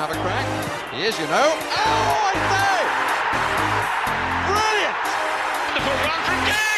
have a crack. He is, you know. Oh, I say! Brilliant! Wonderful run from Giggs!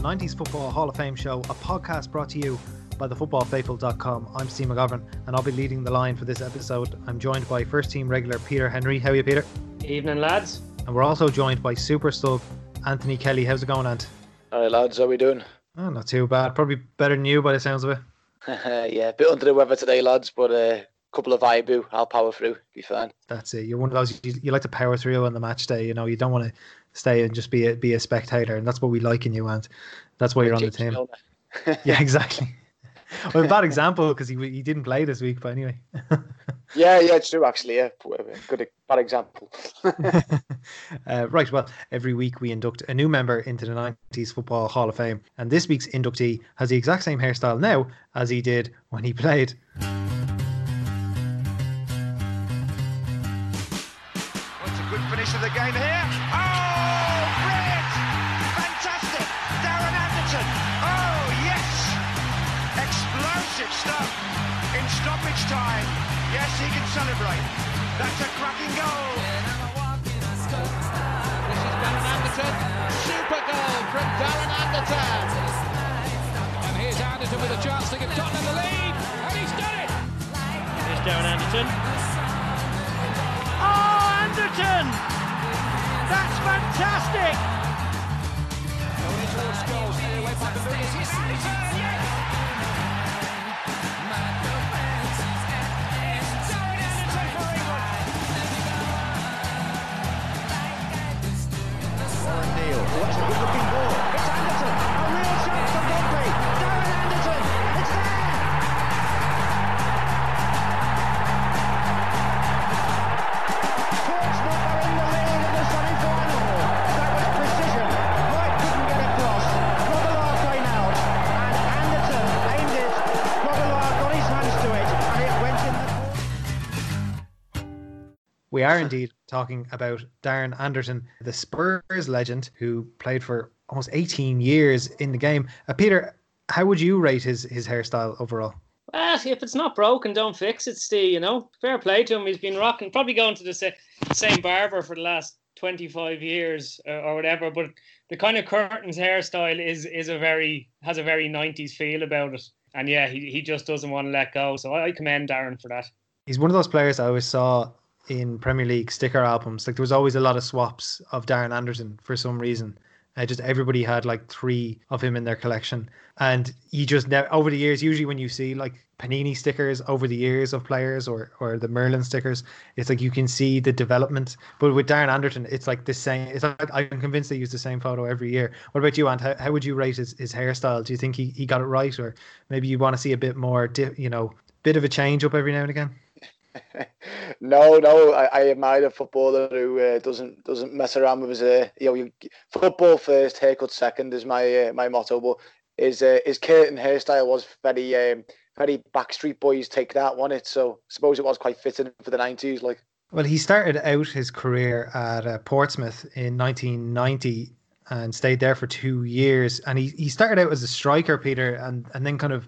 90s Football Hall of Fame show, a podcast brought to you by thefootballfaithful.com. I'm Steve McGovern and I'll be leading the line for this episode. I'm joined by first team regular Peter Henry. How are you, Peter? Evening, lads. And we're also joined by super sub Anthony Kelly. How's it going, Ant? Hi lads, how are we doing? Oh, not too bad. Probably better than you by the sounds of it. yeah, a bit under the weather today, lads, but a uh, couple of Ibu, I'll power through, be fine. That's it. You're one of those you, you like to power through on the match day. You know, you don't want to stay and just be a, be a spectator, and that's what we like in you, and That's why you're on the team. yeah, exactly. well, bad example because he he didn't play this week, but anyway. yeah, yeah, it's true actually. Yeah, good bad example. uh, right. Well, every week we induct a new member into the '90s Football Hall of Fame, and this week's inductee has the exact same hairstyle now as he did when he played. Darren Anderton. Oh, Anderton! That's fantastic! Going towards goals, nearly away by the Lewis. Here's Anderton! Yes! Darren Anderton for England. Warren Neill. Oh, that's a good looking ball. We are indeed talking about Darren Anderton, the Spurs legend who played for almost 18 years in the game. Uh, Peter, how would you rate his his hairstyle overall? Well, if it's not broken, don't fix it, Steve. You know, fair play to him. He's been rocking, probably going to the sa- same barber for the last 25 years uh, or whatever. But the kind of curtains hairstyle is is a very has a very 90s feel about it. And yeah, he, he just doesn't want to let go. So I, I commend Darren for that. He's one of those players I always saw in Premier League sticker albums. Like there was always a lot of swaps of Darren Anderton for some reason. Uh, just everybody had like three of him in their collection, and you just ne- over the years. Usually, when you see like Panini stickers over the years of players or or the Merlin stickers, it's like you can see the development. But with Darren Anderton, it's like the same. It's like I'm convinced they use the same photo every year. What about you, Ant? How, how would you rate his, his hairstyle? Do you think he, he got it right, or maybe you want to see a bit more, di- you know, bit of a change up every now and again? No, no, I, I admire a footballer who uh, doesn't doesn't mess around with his hair. You know, you, football first, haircut second is my uh, my motto. But his uh, his curtain hairstyle was very um, very Backstreet Boys take that one. It so suppose it was quite fitting for the nineties. Like, Well, he started out his career at uh, Portsmouth in 1990 and stayed there for two years. And he, he started out as a striker, Peter, and, and then kind of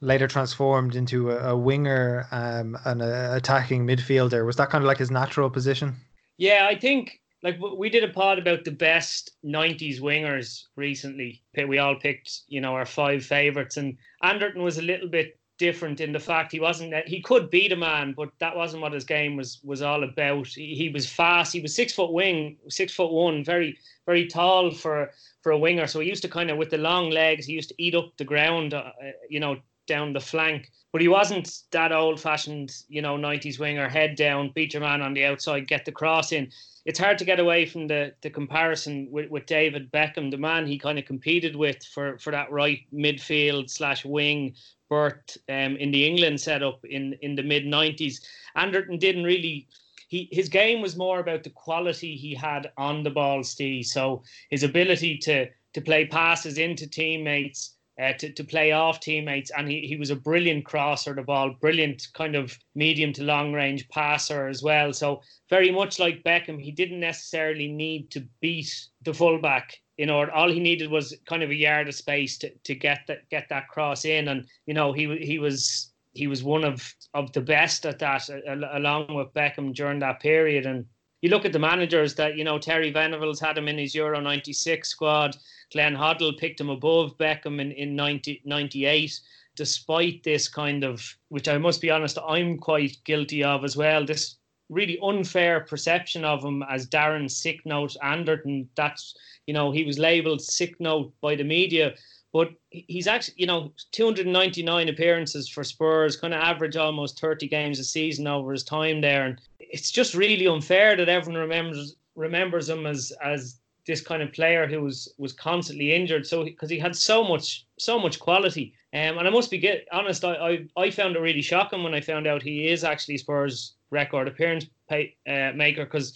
later transformed into a, a winger um, and an attacking midfielder. Was that kind of like his natural position? Yeah, I think like we did a pod about the best 90s wingers recently. We all picked, you know, our five favorites and Anderton was a little bit different in the fact he wasn't that he could beat a man, but that wasn't what his game was was all about. He, he was fast. He was six foot wing, six foot one, very very tall for for a winger. So he used to kind of with the long legs, he used to eat up the ground, uh, you know, down the flank. But he wasn't that old fashioned, you know, 90s winger, head down, beat your man on the outside, get the cross in. It's hard to get away from the the comparison with, with David Beckham, the man he kind of competed with for, for that right midfield slash wing berth um, in the England setup in, in the mid 90s. Anderton didn't really he his game was more about the quality he had on the ball, Steve. So his ability to to play passes into teammates, uh, to, to play off teammates. And he, he was a brilliant crosser, the ball, brilliant kind of medium to long range passer as well. So, very much like Beckham, he didn't necessarily need to beat the fullback in order. All he needed was kind of a yard of space to, to get that get that cross in. And, you know, he he was he was one of, of the best at that, along with Beckham during that period. And you look at the managers that, you know, Terry Venables had him in his Euro 96 squad. Glenn Hoddle picked him above Beckham in, in 90, 98. Despite this kind of, which I must be honest, I'm quite guilty of as well, this really unfair perception of him as Darren sick note Anderton. That's, you know, he was labeled sick note by the media. But he's actually, you know, 299 appearances for Spurs, kind of average almost 30 games a season over his time there. And it's just really unfair that everyone remembers remembers him as as this kind of player who was was constantly injured. So because he had so much so much quality, um, and I must be get honest, I, I I found it really shocking when I found out he is actually Spurs record appearance pay, uh, maker because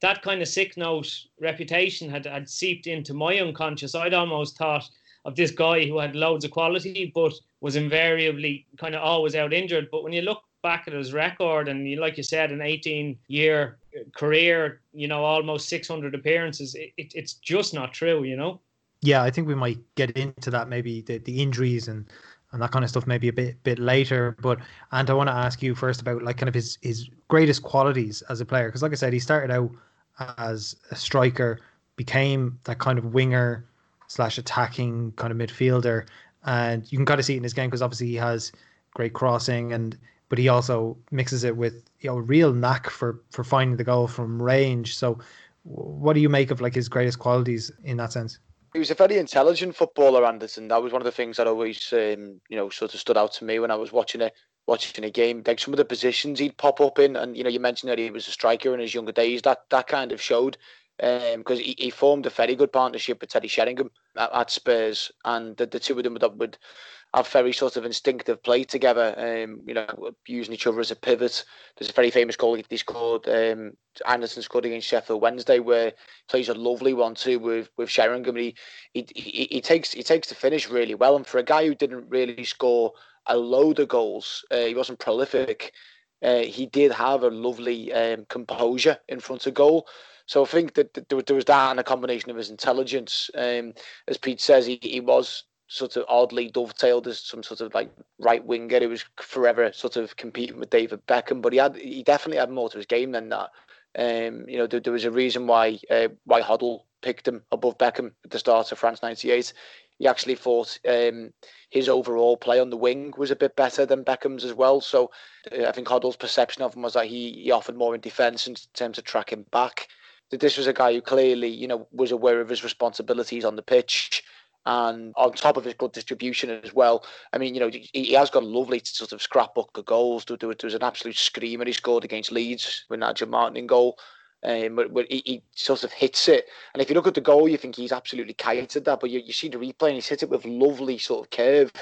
that kind of sick note reputation had had seeped into my unconscious. I'd almost thought of this guy who had loads of quality but was invariably kind of always out injured. But when you look back at his record, and like you said, an 18 year career, you know, almost 600 appearances, it, it, it's just not true, you know? Yeah, I think we might get into that maybe the, the injuries and and that kind of stuff maybe a bit bit later. But and I want to ask you first about like kind of his his greatest qualities as a player because like I said, he started out as a striker, became that kind of winger slash attacking kind of midfielder, and you can kind of see it in his game because obviously he has great crossing and but he also mixes it with you know real knack for for finding the goal from range. So, what do you make of like his greatest qualities in that sense? He was a very intelligent footballer, Anderton. That was one of the things that always, um, you know, sort of stood out to me when I was watching it watching a game. Like some of the positions he'd pop up in, and you know, you mentioned that he was a striker in his younger days. That that kind of showed because um, he, he formed a very good partnership with Teddy Sheringham at, at Spurs, and the, the two of them would, would have very sort of instinctive play together, um, you know, using each other as a pivot. There's a very famous goal he scored, um, Anderton scored against Sheffield Wednesday, where he plays a lovely one too with with Sheringham. He, he he he takes he takes the finish really well, and for a guy who didn't really score a load of goals, uh, he wasn't prolific. Uh, he did have a lovely um, composure in front of goal. So I think that there was that and a combination of his intelligence. Um, as Pete says, he, he was sort of oddly dovetailed as some sort of like right winger who was forever sort of competing with David Beckham, but he had he definitely had more to his game than that. Um, you know, there, there was a reason why uh, why Hoddle picked him above Beckham at the start of France '98. He actually thought um, his overall play on the wing was a bit better than Beckham's as well. So uh, I think Hoddle's perception of him was that he, he offered more in defence in terms of tracking back. That this was a guy who clearly, you know, was aware of his responsibilities on the pitch and on top of his good distribution as well. I mean, you know, he, has got a lovely sort of scrapbook of goals. There, there was an absolute screamer he scored against Leeds with Nigel Martyn in goal. Um, but, but he, he, sort of hits it. And if you look at the goal, you think he's absolutely kited that. But you, you see the replay and he's hit it with lovely sort of curve.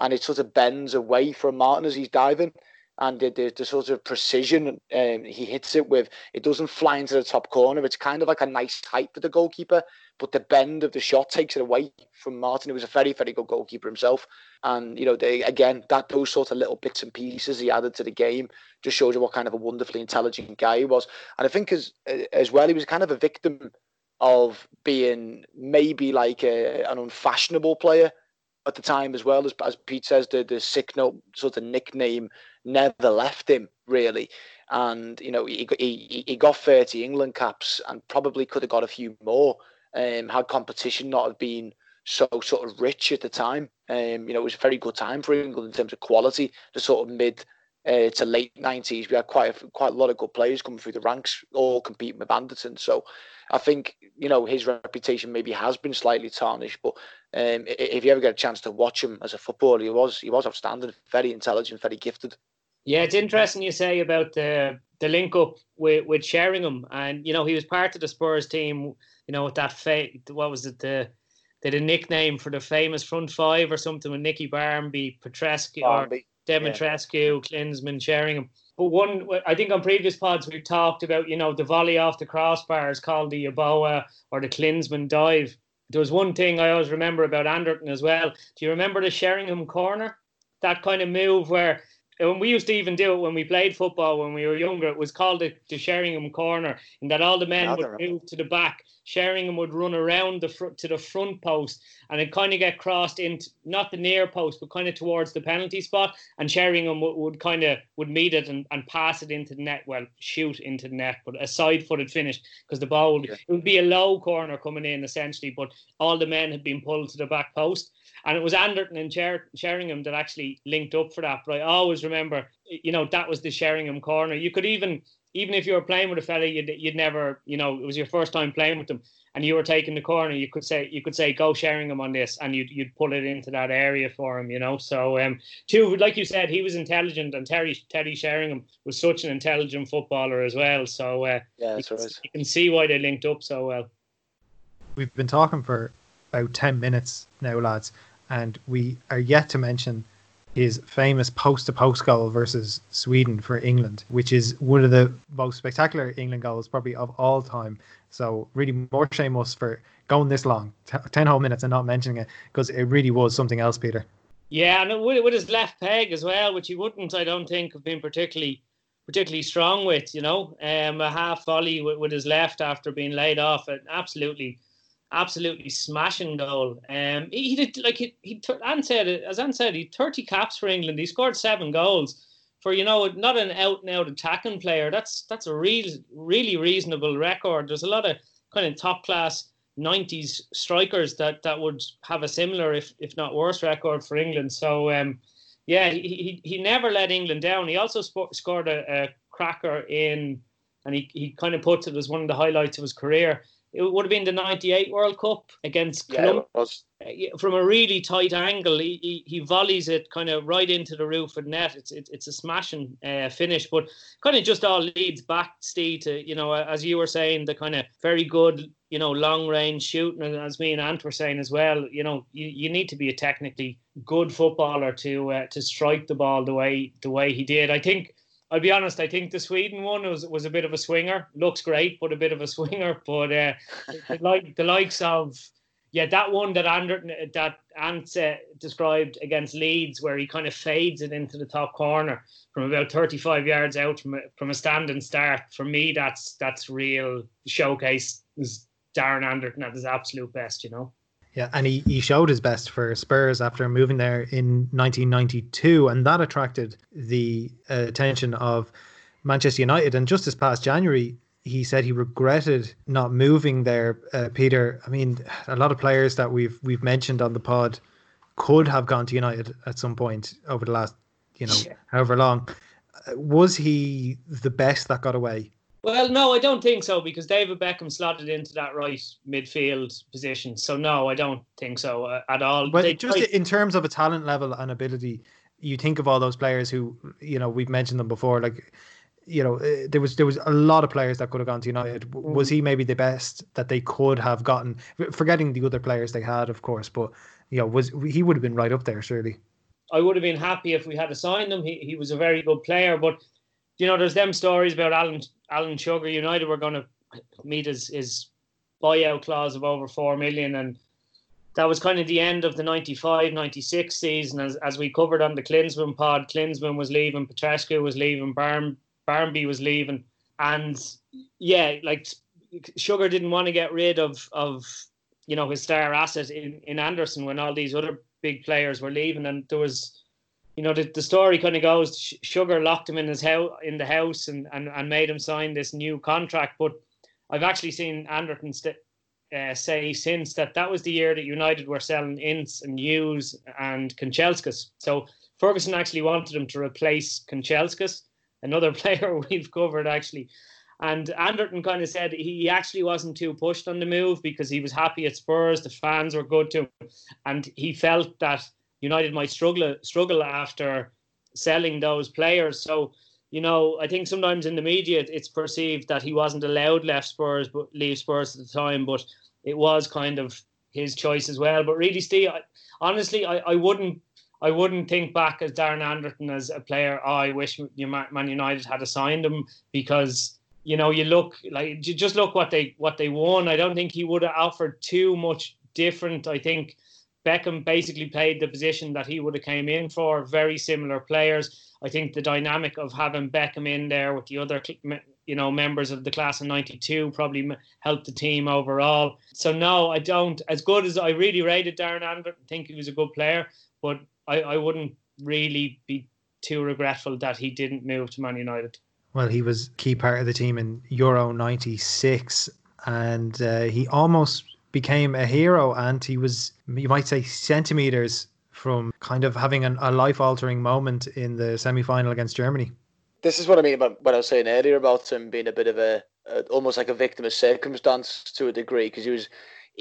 And it sort of bends away from Martyn as he's diving and the, the, the, sort of precision um, he hits it with, it doesn't fly into the top corner. It's kind of like a nice height for the goalkeeper, but the bend of the shot takes it away from Martyn, who was a very, very good goalkeeper himself. And, you know, they, again, that those sort of little bits and pieces he added to the game just shows you what kind of a wonderfully intelligent guy he was. And I think as, as well, he was kind of a victim of being maybe like a, an unfashionable player at the time as well as as Pete says the the sick note sort of nickname never left him really. And you know he, he he got 30 England caps and probably could have got a few more um had competition not have been so sort of rich at the time. Um you know it was a very good time for England in terms of quality the sort of mid uh, to late 90s we had quite a, quite a lot of good players coming through the ranks all competing with Anderton so I think you know his reputation maybe has been slightly tarnished but um, if you ever get a chance to watch him as a footballer, he was he was outstanding, very intelligent, very gifted. Yeah, it's interesting you say about the the link up with with Sheringham, and you know he was part of the Spurs team. You know with that fa- what was it the they had a nickname for the famous front five or something with Nicky Barmby, Petrescu, Barmby. or Dumitrescu, yeah. Klinsmann, Sheringham. But one, I think on previous pods we've talked about, you know, the volley off the crossbar is called the Yeboah or the Klinsmann dive there was one thing I always remember about Anderton as well. Do you remember the Sheringham corner? That kind of move where when we used to even do it when we played football when we were younger, it was called the, the Sheringham corner, and that all the men would remember. move to the back. Sheringham would run around the front to the front post, and it kind of get crossed into not the near post, but kind of towards the penalty spot. And Sheringham would, would kind of would meet it and, and pass it into the net. Well, shoot into the net, but a side-footed finish because the ball would, Yeah. it would be a low corner coming in essentially, but all the men had been pulled to the back post. And it was Anderton and Sher- Sheringham that actually linked up for that. But I always remember, you know, that was the Sheringham corner. You could even, even if you were playing with a fella, you'd, you'd never, you know, it was your first time playing with them, and you were taking the corner. You could say, you could say, go Sheringham on this, and you'd you'd pull it into that area for him, you know. So, um, too, like you said, he was intelligent, and Terry Terry Sheringham was such an intelligent footballer as well. So, uh, Yeah, you, that's can, right. you can see why they linked up so well. We've been talking for about 10 minutes now, lads, and we are yet to mention his famous post to post goal versus Sweden for England, which is one of the most spectacular England goals probably of all time. So, really, more shame us for going this long, t- 10 whole minutes, and not mentioning it because it really was something else, Peter. Yeah, and with, with his left peg as well, which he wouldn't, I don't think, have been particularly particularly strong with. You know, um, a half volley with, with his left after being laid off, an absolutely, absolutely smashing goal. Um, he, he did like he, he Anne said, as Anne said, he thirty caps for England. He scored seven goals for you know not an out and out attacking player. That's that's a real really reasonable record. There's a lot of kind of top class 90s strikers that that would have a similar if if not worse record for England so um yeah he he, he never let England down he also sp- scored a, a cracker in and he, he kind of puts it as one of the highlights of his career it would have been the 98 World Cup against Colombia uh, yeah, from a really tight angle, he, he, he volleys it kind of right into the roof of net. It's it, it's a smashing uh, finish, but kind of just all leads back, Steve, to you know as you were saying, the kind of very good you know long range shooting, and as me and Ant were saying as well, you know you, you need to be a technically good footballer to uh, to strike the ball the way the way he did. I think. I'll be honest. I think the Sweden one was was a bit of a swinger. Looks great, but a bit of a swinger. But uh, the, like the likes of yeah, that one that Anderton that Ant uh, described against Leeds, where he kind of fades it into the top corner from about 35 yards out from a, from a standing start. For me, that's that's real showcase. Is Darren Anderton at his absolute best, you know. Yeah, and he, he showed his best for Spurs after moving there in 1992, and that attracted the uh, attention of Manchester United. And just this past January, he said he regretted not moving there. Uh, Peter, I mean, a lot of players that we've we've mentioned on the pod could have gone to United at some point over the last, you know, Yeah. however long. Uh, Was he the best that got away? Well, no, I don't think so because David Beckham slotted into that right midfield position. So no, I don't think so uh, at all. But They just tried- in terms of a talent level and ability, you think of all those players who, you know, we've mentioned them before. Like, you know, uh, there was there was a lot of players that could have gone to United. W- Was he maybe the best that they could have gotten? Forgetting the other players they had, of course, but you know, was he would have been right up there surely. I would have been happy if we had assigned him. He, he was a very good player, but you know, there's them stories about Alan Alan Sugar. United were going to meet his his buyout clause of over four million, and that was kind of the end of the 95, 96 season. As as we covered on the Klinsmann pod, Klinsmann was leaving, Petrescu was leaving, Barm, Barmby was leaving, and yeah, like Sugar didn't want to get rid of of you know his star asset in in Anderton when all these other big players were leaving, and there was, you know, the, the story kind of goes Sugar locked him in his house in the house and, and and made him sign this new contract. But I've actually seen Anderton st- uh, say since that that was the year that United were selling Ince and Hughes and Kanchelskis. So Ferguson actually wanted him to replace Kanchelskis, another player we've covered actually. And Anderton kind of said he actually wasn't too pushed on the move because he was happy at Spurs. The fans were good to him, and he felt that United might struggle struggle after selling those players. So, you know, I think sometimes in the media it's perceived that he wasn't allowed left Spurs, but leave Spurs at the time. But it was kind of his choice as well. But really, Steve, I, honestly, I, I wouldn't I wouldn't think back as Darren Anderton as a player. Oh, I wish Man United had assigned him because you know you look like just look what they what they won. I don't think he would have offered too much different. I think Beckham basically played the position that he would have came in for. Very similar players. I think the dynamic of having Beckham in there with the other, you know, members of the class of '92 probably helped the team overall. So no, I don't. As good as I really rated Darren Anderton, think he was a good player, but I, I wouldn't really be too regretful that he didn't move to Man United. Well, he was key part of the team in Euro '96, and uh, he almost became a hero. And he was, you might say, centimeters from kind of having an, a life-altering moment in the semi-final against Germany. This is what I mean about what I was saying earlier about him being a bit of a, a almost like a victim of circumstance to a degree because he was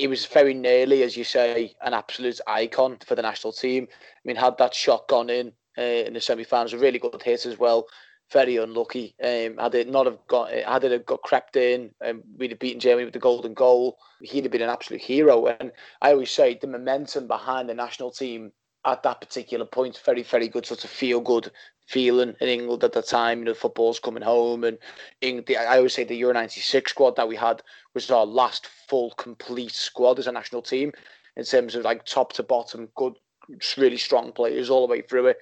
he was very nearly, as you say, an absolute icon for the national team. I mean, had that shot gone in uh, in the semi-finals, a really good hit as well. Very unlucky. Um, had it not have got, had it have got crept in, um, we'd have beaten Germany with the golden goal. He'd have been an absolute hero. And I always say the momentum behind the national team at that particular point, very, very good sort of feel good feeling in England at the time. You know, football's coming home, and I always say the Euro '96 squad that we had was our last full, complete squad as a national team in terms of like top to bottom, good, really strong players all the way through it.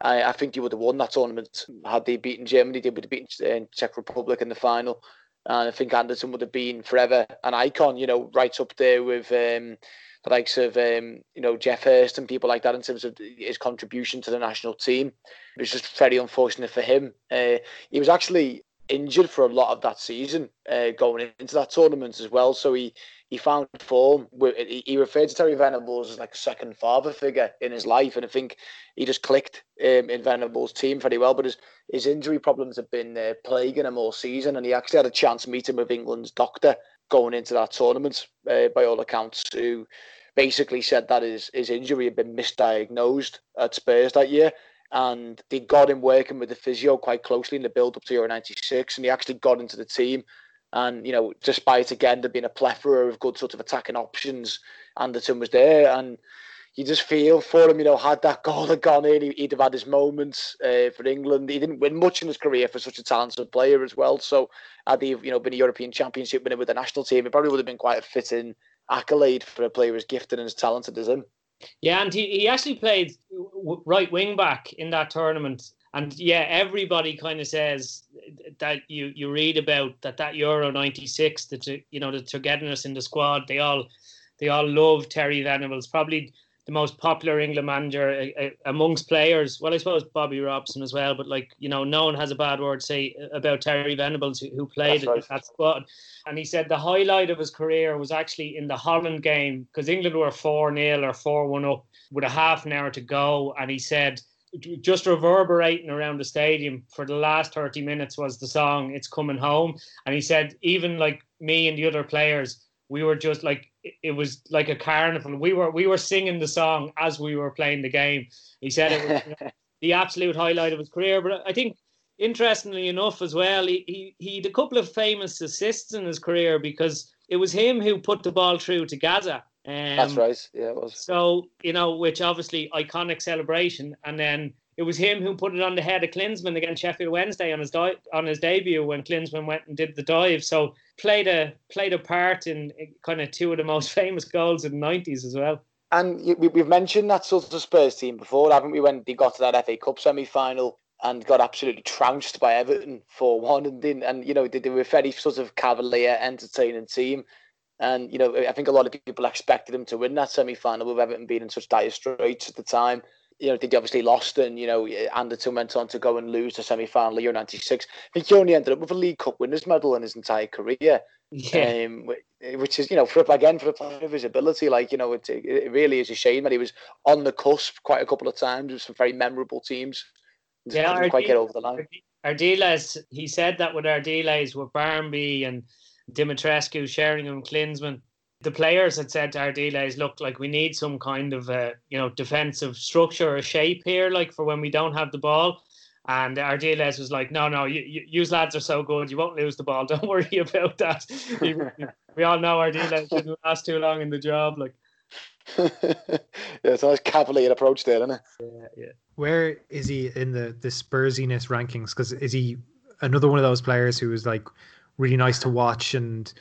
I, I think he would have won that tournament had they beaten Germany. They would have beaten uh, Czech Republic in the final. And I think Anderton would have been forever an icon, you know, right up there with um, the likes of um, you know Geoff Hurst and people like that in terms of his contribution to the national team. It was just very unfortunate for him. Uh, he was actually injured for a lot of that season uh, going into that tournament as well. So he he found form. He referred to Terry Venables as like a second father figure in his life, and I think he just clicked um, in Venables' team very well. But his his injury problems have been uh, plaguing him all season, and he actually had a chance meeting with England's doctor going into that tournament, uh, by all accounts, who basically said that his, his injury had been misdiagnosed at Spurs that year. And they got him working with the physio quite closely in the build up to Euro 96. And he actually got into the team. And, you know, despite again there being a plethora of good sort of attacking options, Anderton was there. And you just feel for him, you know, had that goal had gone in, he'd have had his moments uh, for England. He didn't win much in his career for such a talented player as well. So had he, you know, been a European Championship winner with the national team, it probably would have been quite a fitting accolade for a player as gifted and as talented as him. Yeah, and he, he actually played right wing back in that tournament. And yeah, everybody kind of says that you you read about that that Euro '96 that you know the togetherness in the squad. They all they all love Terry Venables. Probably the most popular England manager uh, amongst players. Well, I suppose Bobby Robson as well, but like you know, no one has a bad word to say about Terry Venables who, who played right. that squad. And he said the highlight of his career was actually in the Holland game because England were four 0 or four one up with a half an hour to go, and he said just reverberating around the stadium for the last 30 minutes was the song it's coming home and he said even like me and the other players we were just like it was like a carnival. We were we were singing the song as we were playing the game. He said it was you know, the absolute highlight of his career. But I think interestingly enough as well, he, he he had a couple of famous assists in his career because it was him who put the ball through to Gazza. Um, That's right. Yeah, it was. So you know, which obviously iconic celebration, and then it was him who put it on the head of Klinsmann against Sheffield Wednesday on his di- on his debut when Klinsmann went and did the dive. So played a played a part in kind of two of the most famous goals in the nineties as well. And we've mentioned that sort of Spurs team before, haven't we? When they got to that FA Cup semi final and got absolutely trounced by Everton for one, and then and you know they, they were a very sort of cavalier, entertaining team. And you know, I think a lot of people expected them to win that semi final with Everton being in such dire straits at the time you know, they obviously lost and, you know, Anderton went on to go and lose the semi final year 96. I think he only ended up with a League Cup winners medal in his entire career. Yeah. Um, which is, you know, for again, for a player of his ability, like, you know, it, it really is a shame that he was on the cusp quite a couple of times with some very memorable teams. Yeah, didn't quite get over the line. Ardiles, he said that with Ardiles, with Barmby and Dumitrescu, Sheringham, Klinsmann, the players had said to Ardiles, look, like we need some kind of a you know defensive structure or shape here, like for when we don't have the ball. And Ardiles was like, no, no, you, you, lads are so good, you won't lose the ball. Don't worry about that. we all know Ardiles didn't last too long in the job, like. yeah, it's a nice cavalier approach there, isn't it? Yeah, yeah. Where is he in the the Spursiness rankings? Because is he another one of those players who is like really nice to watch and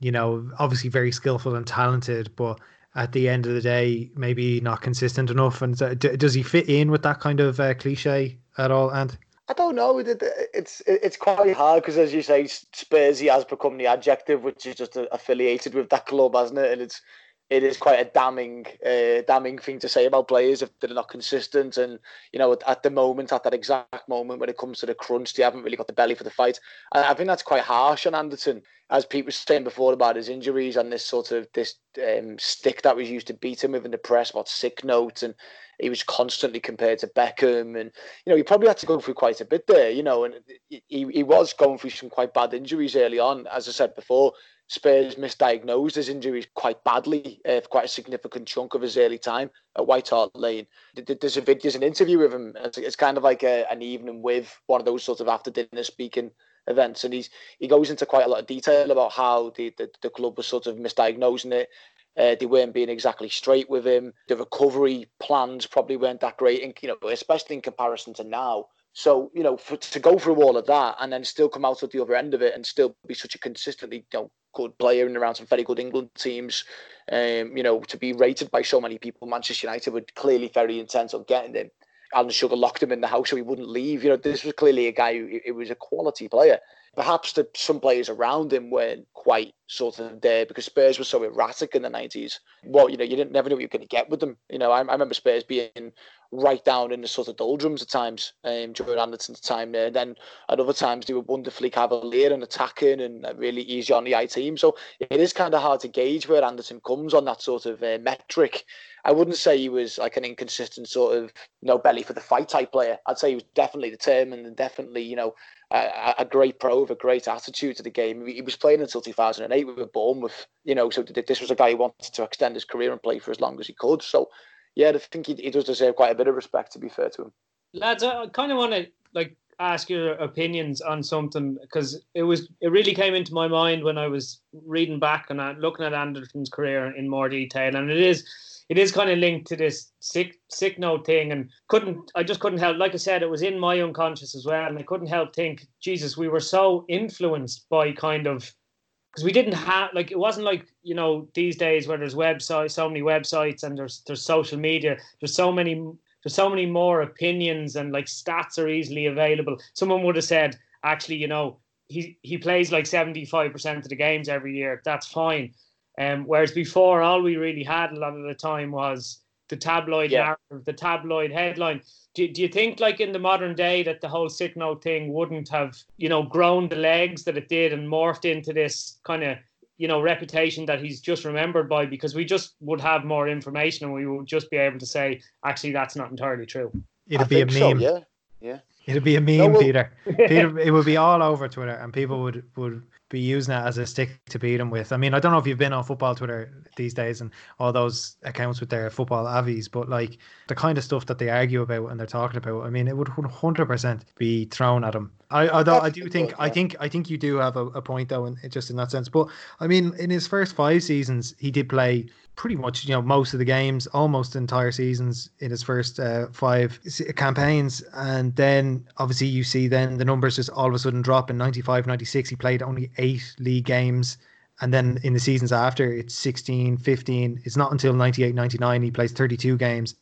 you know, obviously very skillful and talented, but at the end of the day, maybe not consistent enough. And so, d- does he fit in with that kind of uh, cliche at all? And I don't know. It, it's it's quite hard because, as you say, Spursy has become the adjective, which is just affiliated with that club, hasn't it? And it's it is quite a damning, uh, damning thing to say about players if they're not consistent. And you know, at, at, the moment, at that exact moment when it comes to the crunch, they haven't really got the belly for the fight. And I think that's quite harsh on Anderton, as Pete was saying before about his injuries and this sort of this um, stick that was used to beat him with in the press about sick notes and he was constantly compared to Beckham, and you know he probably had to go through quite a bit there, you know, and he he was going through some quite bad injuries early on, as I said before. Spurs misdiagnosed his injuries quite badly uh, for quite a significant chunk of his early time at White Hart Lane. There's a video, there's an interview with him. It's, kind of like a, an evening with one of those sort of after dinner speaking events, and he's he goes into quite a lot of detail about how the the, the club was sort of misdiagnosing it. Uh, they weren't being exactly straight with him. The recovery plans probably weren't that great, and you know, especially in comparison to now. So you know, for, to go through all of that and then still come out at the other end of it and still be such a consistently you know good player and around some very good England teams. Um, you know, to be rated by so many people, Manchester United were clearly very intent on getting him. Alan Sugar locked him in the house so he wouldn't leave. You know, this was clearly a guy who it was a quality player. Perhaps the, some players around him weren't quite sort of there because Spurs were so erratic in the 90s. Well, you know, you didn't never know what you were going to get with them. You know, I, I remember Spurs being right down in the sort of doldrums at times um, during Anderton's time there. Then at other times they were wonderfully cavalier and attacking and really easy on the eye team. So it is kind of hard to gauge where Anderton comes on that sort of uh, metric. I wouldn't say he was like an inconsistent sort of you know belly for the fight type player. I'd say he was definitely determined and definitely you know a, a great pro with a great attitude to the game. He was playing until 2008 with Bournemouth, you know, so this was a guy who wanted to extend his career and play for as long as he could. So yeah, I think he, he does deserve quite a bit of respect. To be fair to him, lads, I kind of want to like ask your opinions on something because it was it really came into my mind when I was reading back and uh, looking at Anderton's career in more detail, and it is it is kind of linked to this sick sick note thing, and couldn't I just couldn't help. Like I said, it was in my unconscious as well, and I couldn't help think, Jesus, we were so influenced by kind of because we didn't have like it wasn't like you know these days where there's websites so many websites and there's there's social media there's so many there's so many more opinions and like stats are easily available. Someone would have said actually you know he he plays like 75% of the games every year. That's fine. Um whereas before all we really had a lot of the time was the tabloid yeah. narrative the tabloid headline. Do, do you think like in the modern day that the whole sick note thing wouldn't have you know grown the legs that it did and morphed into this kind of you know reputation that he's just remembered by? Because we just would have more information and we would just be able to say actually that's not entirely true. It'd I be a meme so, yeah. Yeah. It'd be a meme no, well, peter. Peter it would be all over twitter and people would would be using it as a stick to beat them with. I mean, I don't know if you've been on football Twitter these days and all those accounts with their football avies, but like the kind of stuff that they argue about and they're talking about, I mean, it would 100% be thrown at them. I, although I do think, I think, I think you do have a, a point though, in just in that sense. But I mean, in his first five seasons, he did play pretty much you know most of the games almost entire seasons in his first uh, five campaigns and then obviously you see then the numbers just all of a sudden drop in 95 96 he played only eight league games. And then in the seasons after it's 16 15 it's not until 98 99 he plays 32 games.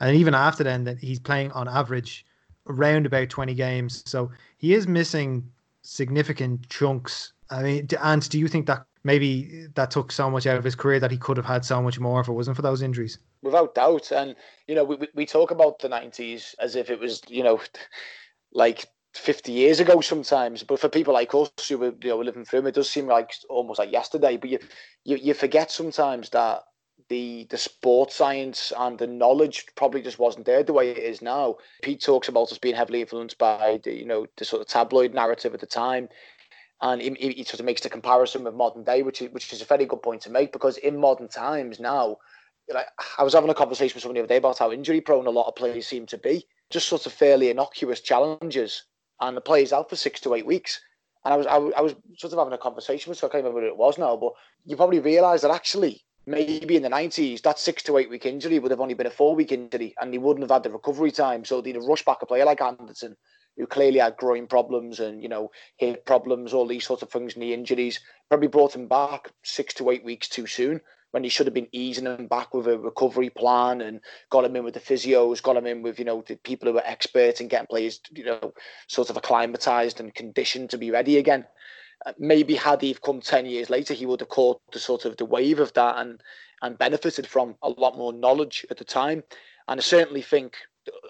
And even after then that he's playing on average around about 20 games. So he is missing significant chunks. I mean and do you think that maybe that took so much out of his career that he could have had so much more if it wasn't for those injuries. Without doubt. And, you know, we, we talk about the 90s as if it was, you know, like 50 years ago sometimes. But for people like us who were, you know, living through it, does seem like almost like yesterday. But you, you, you forget sometimes that the the sports science and the knowledge probably just wasn't there the way it is now. Pete talks about us being heavily influenced by the you know the sort of tabloid narrative at the time and he, he, sort of makes the comparison with modern day, which is which is a very good point to make because in modern times now, like I was having a conversation with somebody the other day about how injury prone a lot of players seem to be, just sort of fairly innocuous challenges, and the player's out for six to eight weeks. And I was I, I was sort of having a conversation with, so I can't remember what it was now, but you probably realise that actually maybe in the 90s, that six to eight week injury would have only been a four week injury and he wouldn't have had the recovery time. So they'd have rushed back a player like Anderton, who clearly had groin problems and you know hip problems, all these sorts of things, knee injuries, probably brought him back six to eight weeks too soon. When he should have been easing him back with a recovery plan and got him in with the physios, got him in with, you know, the people who were experts in getting players, you know, sort of acclimatized and conditioned to be ready again. Uh, maybe had he come 10 years later, he would have caught the sort of the wave of that and, and benefited from a lot more knowledge at the time. And I certainly think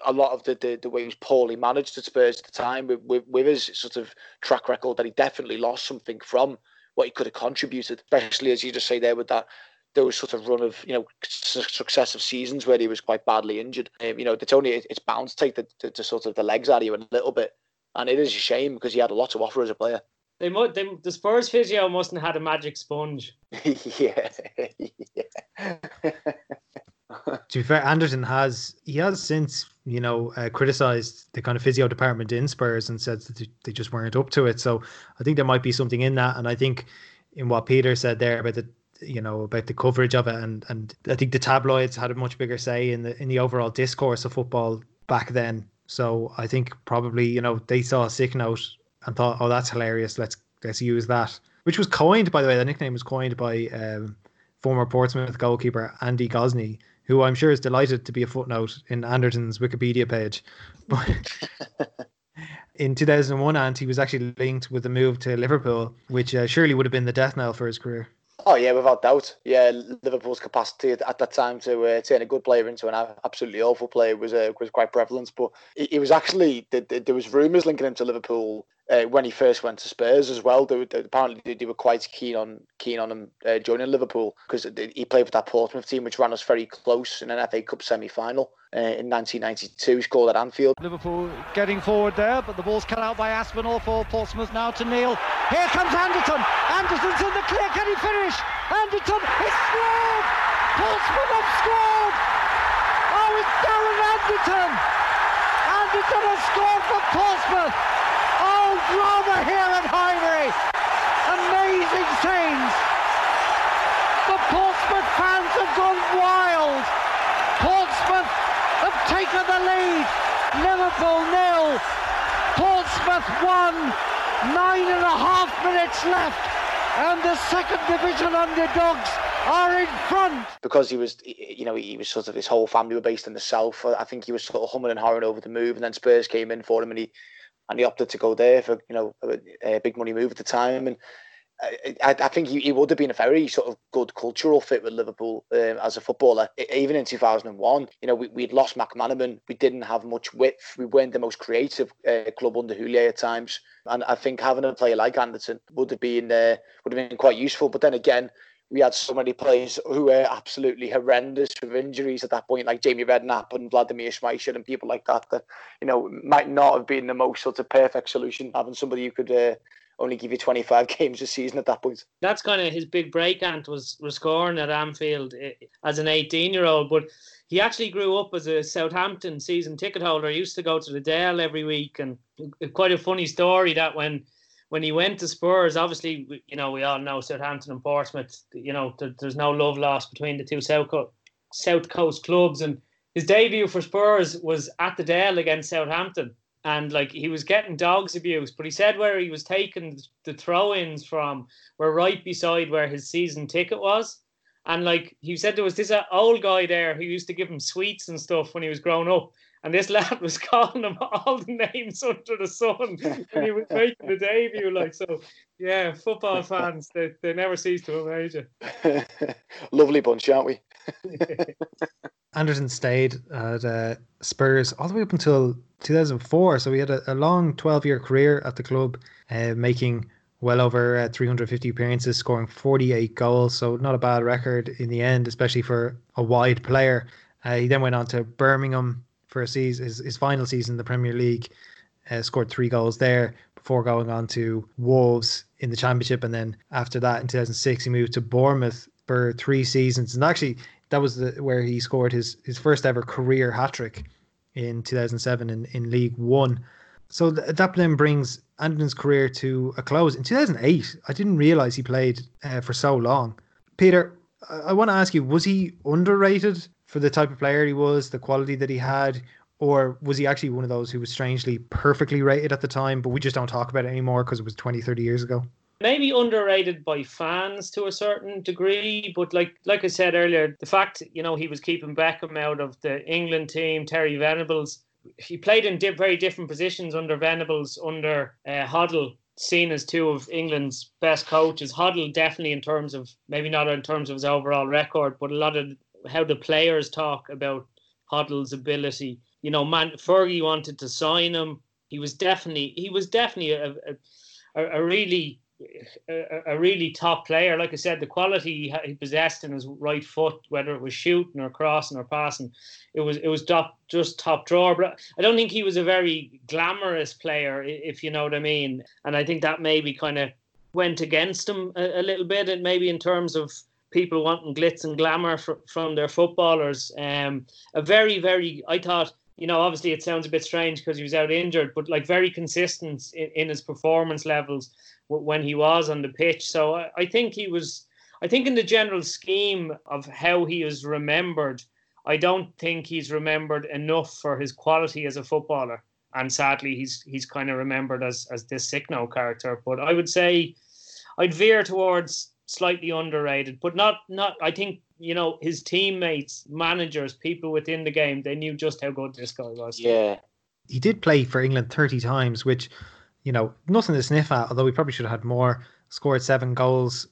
a lot of the, the, the way he was poorly managed at Spurs at the time with, with, with his sort of track record that he definitely lost something from what he could have contributed, especially as you just say there with that those sort of run of you know successive seasons where he was quite badly injured. Um, you know, it's only it's bound to take the, the, the, sort of the legs out of you a little bit, and it is a shame because he had a lot to offer as a player. They, must, they the Spurs physio mustn't have had a magic sponge. yeah. yeah. to be fair, Anderton has he has since you know uh, criticized the kind of physio department in Spurs and said that they just weren't up to it. So I think there might be something in that, and I think in what Peter said there about the you know about the coverage of it, and and I think the tabloids had a much bigger say in the in the overall discourse of football back then. So I think probably you know they saw a sick note and thought, oh, that's hilarious. Let's let's use that. Which was coined, by the way. The nickname was coined by um, former Portsmouth goalkeeper Andy Gosney, who I'm sure is delighted to be a footnote in Anderton's Wikipedia page. But in 2001, and he was actually linked with the move to Liverpool, which uh, surely would have been the death knell for his career. Oh yeah, without doubt. Yeah, Liverpool's capacity at, that time to uh, turn a good player into an absolutely awful player was uh, was quite prevalent. But he, was actually there was rumours linking him to Liverpool uh, when he first went to Spurs as well. They, they, apparently they were quite keen on keen on him uh, joining Liverpool because he played with that Portsmouth team, which ran us very close in an FA Cup semi final. Uh, in 1992, he scored at Anfield. Liverpool getting forward there, but the ball's cut out by Aspinall for Portsmouth now to Neill. Here comes Anderton. Anderton's in the clear. Can he finish? Anderton is scored. Portsmouth have scored. Oh, it's Darren Anderton. Anderton has scored for Portsmouth drama here at Highbury. Amazing scenes. The Portsmouth fans have gone wild. Portsmouth have taken lead. Liverpool nil. Portsmouth one. Nine and a half minutes left. And the second division underdogs are in front because he was you know he was sort of his whole family were based in the south i think he was sort of humming and hawing over the move and then spurs came in for him and he and he opted to go there for you know a, a big money move at the time. And I, I think he, he, would have been a very sort of good cultural fit with Liverpool um, as a footballer. Even in 2001, you know, we, we'd lost McManaman. We didn't have much width. We weren't the most creative uh, club under Houllier at times. And I think having a player like Anderton would have been uh, would have been quite useful. But then again, we had so many players who were absolutely horrendous with injuries at that point, like Jamie Redknapp and Vladimir Smicer and people like that, that, you know, might not have been the most sort of perfect solution, having somebody who could uh, only give you 25 games a season at that point. That's kind of his big break, Ant, was, was scoring at Anfield eh, as an 18 year old. But he actually grew up as a Southampton season ticket holder. He used to go to the Dell every week. And quite a funny story that when when he went to Spurs, obviously, you know, we all know Southampton and Portsmouth, you know, there, there's no love lost between the two South, South Coast clubs. And his debut for Spurs was at the Dell against Southampton. And like he was getting dogs abuse, but he said where he was taking the throw ins from were right beside where his season ticket was. And like he said, there was this old guy there who used to give him sweets and stuff when he was growing up. And this lad was calling him all the names under the sun when he was making the debut. Like so, yeah, football fans they, they never cease to amaze you. Lovely bunch, aren't we? Anderton stayed at uh, Spurs all the way up until 2004. So he had a, a long 12 year career at the club, uh, making well over uh, 350 appearances, scoring 48 goals. So not a bad record in the end, especially for a wide player. Uh, he then went on to Birmingham for a season, his, his final season in the Premier League, uh, scored three goals there before going on to Wolves in the Championship. And then after that, in 2006, he moved to Bournemouth for three seasons. And actually, that was the, where he scored his, his first ever career hat trick in 2007 in, in League One. So th- that then brings Anderton's career to a close. In 2008, I didn't realize he played uh, for so long. Peter, I, I want to ask you, was he underrated for the type of player he was, the quality that he had, or was he actually one of those who was strangely perfectly rated at the time, but we just don't talk about it anymore because it was 20, 30 years ago? Maybe underrated by fans to a certain degree. But like like I said earlier, the fact you know he was keeping Beckham out of the England team, Terry Venables. He played in di- very different positions under Venables, under uh, Hoddle, seen as two of England's best coaches. Hoddle definitely in terms of maybe not in terms of his overall record, but a lot of how the players talk about Hoddle's ability. You know, man, Fergie wanted to sign him. He was definitely he was definitely a, a, a really a, a, really top player. Like I said, the quality he possessed in his right foot, whether it was shooting or crossing or passing, it was it was top, just top drawer. But I don't think he was a very glamorous player, if you know what I mean. And I think that maybe kind of went against him a, a, little bit, and maybe in terms of people wanting glitz and glamour for, from their footballers. Um, a very very, I thought you know, obviously it sounds a bit strange because he was out injured, but like very consistent in, in his performance levels when he was on the pitch. So I, I, think he was, I think in the general scheme of how he is remembered, I don't think he's remembered enough for his quality as a footballer. And sadly, he's he's kind of remembered as as this Sicknote character. But I would say I'd veer towards slightly underrated, but not not. I think you know his teammates, managers, people within the game, they knew just how good this guy was. Yeah, he did play for England thirty times, which you know nothing to sniff at. Although we probably should have had more. Scored seven goals,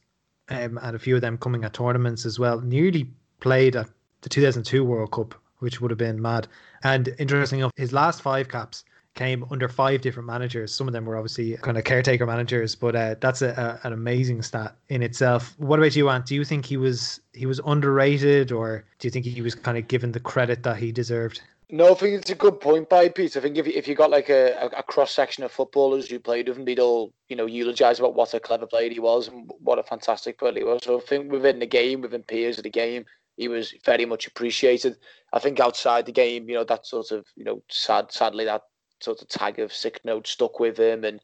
um, and a few of them coming at tournaments as well. Nearly played at the 2002 World Cup, which would have been mad. And interesting enough, his last five caps came under five different managers. Some of them were obviously kind of caretaker managers, but uh, that's a, a, an amazing stat in itself. What about you, Ant? Do you think he was he was underrated, or do you think he was kind of given the credit that he deserved? No, I think it's a good point by Pete. I think if you, if you got like a, a cross section of footballers who played with him, they'd all you know eulogize about what a clever player he was and what a fantastic player he was. So I think within the game, within peers of the game, he was very much appreciated. I think outside the game, you know, that sort of you know sad, sadly that sort of tag of sick note stuck with him. And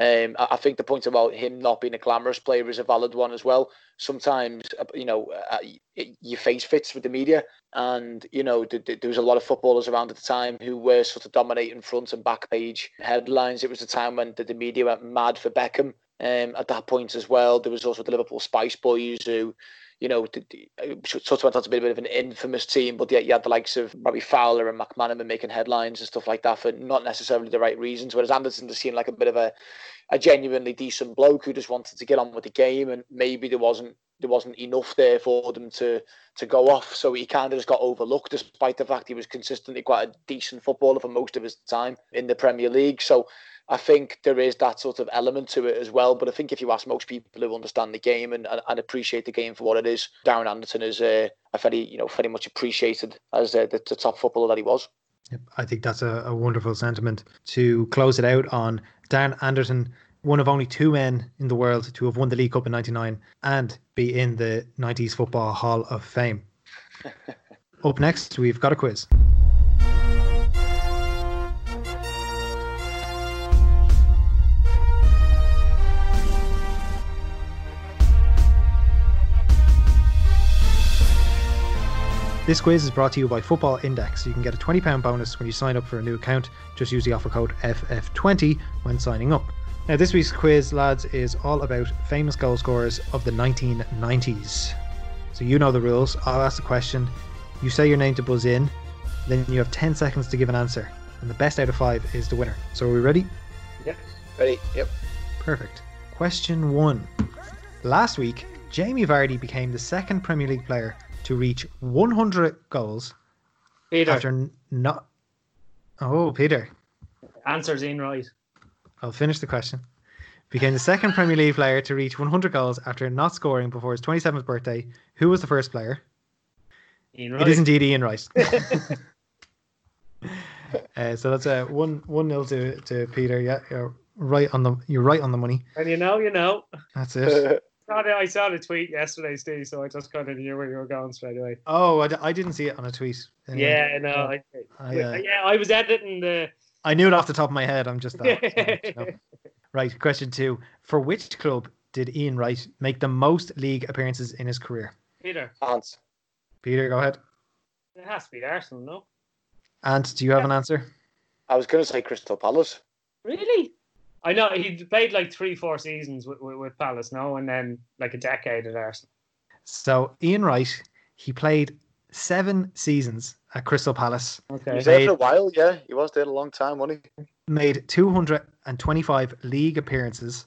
um, I think the point about him not being a glamorous player is a valid one as well. Sometimes, uh, you know, uh, your face fits with the media. And, you know, th- th- there was a lot of footballers around at the time who were sort of dominating front and back page headlines. It was a time when the, the media went mad for Beckham. Um, at that point as well, there was also the Liverpool Spice Boys who you know, went to uh, be a bit of an infamous team, but yet you had the likes of Robbie Fowler and McManaman making headlines and stuff like that for not necessarily the right reasons. Whereas Anderton just seemed like a bit of a, a genuinely decent bloke who just wanted to get on with the game, and maybe there wasn't there wasn't enough there for them to to go off. So he kind of just got overlooked, despite the fact he was consistently quite a decent footballer for most of his time in the Premier League. So I think there is that sort of element to it as well. But I think if you ask most people who understand the game and, and, and appreciate the game for what it is, Darren Anderton is uh, a very, you know, very much appreciated as uh, the, the top footballer that he was. I think that's a, a wonderful sentiment to close it out on. Darren Anderton, one of only two men in the world to have won the League Cup in '99 and be in the '90s Football Hall of Fame. Up next, we've got a quiz. This quiz is brought to you by Football Index. You can get a £20 bonus when you sign up for a new account. Just use the offer code FF20 when signing up. Now, this week's quiz, lads, is all about famous goal scorers of the 1990s. So, you know the rules. I'll ask the question. You say your name to buzz in. Then you have 10 seconds to give an answer. And the best out of five is the winner. So, are we ready? Yep. Ready? Yep. Perfect. Question one. Last week, Jamie Vardy became the second Premier League player to reach 100 goals Peter. after not. Oh, Peter. Answer's in right. I'll finish the question. Became the second Premier League player to reach 100 goals after not scoring before his 27th birthday. Who was the first player? Ian Wright. It is indeed Ian Rice. uh, so that's a one one nil to to Peter. Yeah, you're right on the you're right on the money. And you know, you know. That's it. Saw the- I saw the tweet yesterday, Steve, so I just kind of knew where you were going straight away. Oh, I, d- I didn't see it on a tweet. Anyway. Yeah, no, I, I, uh, yeah, I was editing the. I knew it off the top of my head. I'm just that. no. Right, question two. For which club did Ian Wright make the most league appearances in his career? Peter, Ant. Peter, go ahead. it has to be Arsenal, no? Ant, do you have an answer? I was going to say Crystal Palace. Really? I know he played like three, four seasons with, with, with Palace, no, and then like a decade at Arsenal. So Ian Wright, he played seven seasons at Crystal Palace, Okay. He Okay. was there for a while, yeah. He was there a long time, wasn't he? made 225 league appearances.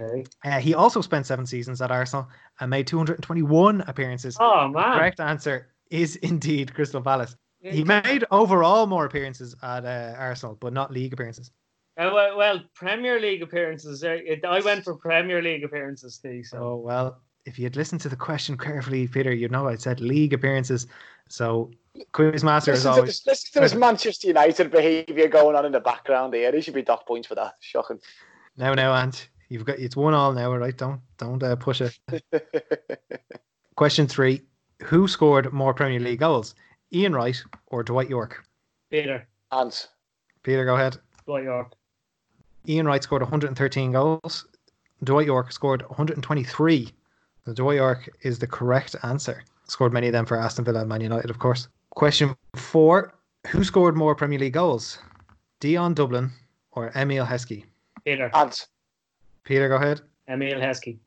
okay. Uh, he also spent seven seasons at Arsenal and made 221 appearances. Oh man. Correct answer is indeed Crystal Palace. He made overall more appearances at uh, Arsenal, but not league appearances. Uh, well, well, Premier League appearances. uh, it- I went for Premier League appearances, Steve. So Oh well, if you had listened to the question carefully, Peter, you'd know I said league appearances. So Quizmaster is Listen to, always this, listen to this Manchester United behaviour going on in the background here. He should be docked points for that. Shocking. now now Ant, you've got it's one all now, right? Don't don't uh, push it. Question three: Who scored more Premier League goals, Ian Wright or Dwight Yorke? Peter, Ant. Peter, go ahead. Dwight Yorke. Ian Wright scored 113 goals. Dwight Yorke scored 123. So Dwight Yorke is the correct answer. Scored many of them for Aston Villa and Man United, of course. Question four: Who scored more Premier League goals, Dion Dublin or Emile Heskey? Peter, Ant. Peter, go ahead. Emile Heskey.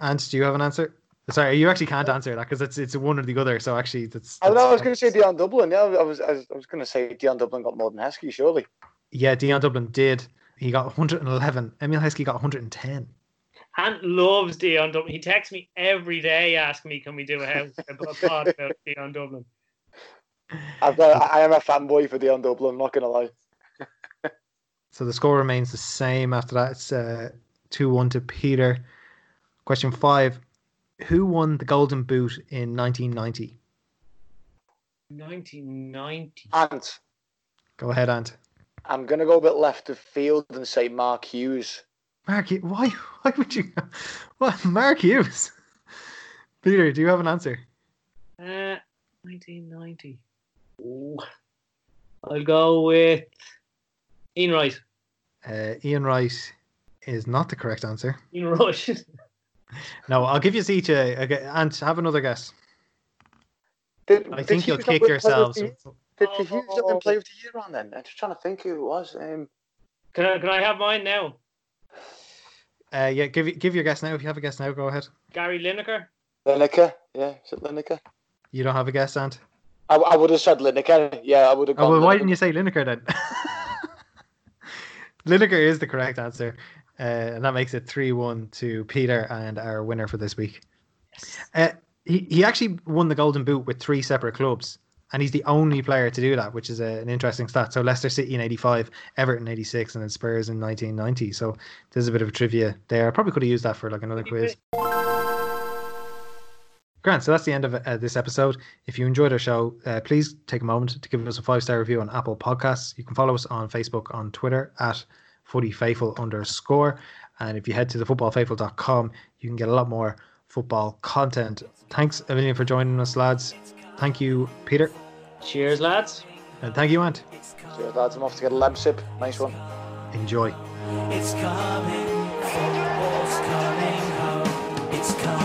And do you have an answer? Sorry, you actually can't answer that because it's it's one or the other. So actually, that's. I, know, I was going to say Dion Dublin. Yeah, I was, I was, I was going to say Dion Dublin got more than Heskey, surely. Yeah, Dion Dublin did. He got 111. Emile Heskey got 110. Ant loves Dion Dublin. He texts me every day asking me, "Can we do a house a pod about Dion Dublin?" I've got, I am a fanboy for Dion Dublin, I'm not going to lie. So the score remains the same after that. It's uh, 2 1 to Peter. Question five Who won the Golden Boot in 1990? 1990. And Go ahead, Ant. I'm going to go a bit left of field and say Mark Hughes. Mark, why, why would you? What? Mark Hughes? Peter, do you have an answer? Uh, 1990. Ooh. I'll go with Ian Wright. Uh, Ian Wright is not the correct answer. Ian Rush. No, I'll give you each a, a gu- Ant, have another guess. Did, I think you'll kick win Player of yourselves. the Year? Did, did Hughes not win Player of the Year on then? I'm just trying to think who it was. Um, can, I, can I have mine now? Uh, yeah, give give your guess now. If you have a guess now, go ahead. Gary Lineker. Lineker? Yeah, is it Lineker? You don't have a guess, Ant. I, I would have said Lineker. Yeah, I would have Oh, gone. well, why didn't you say Lineker then? Lineker is the correct answer. Uh, and that makes it 3 1 to Peter and our winner for this week. Uh, he, he actually won the Golden Boot with three separate clubs. And he's the only player to do that, which is a, an interesting stat. So Leicester City in 85, Everton 86, and then Spurs in 1990. So there's a bit of trivia there. I probably could have used that for like another quiz. Grant, so that's the end of uh, this episode. If you enjoyed our show, uh, please take a moment to give us a five star review on Apple Podcasts. You can follow us on Facebook, on Twitter at footyfaithful underscore. And if you head to thefootballfaithful.com, you can get a lot more football content. Thanks a million for joining us, lads. Thank you, Peter. Cheers, lads. And thank you, Ant. Cheers, lads. I'm off to get a Lemsip. Nice one. Enjoy. It's coming, football's coming home. It's coming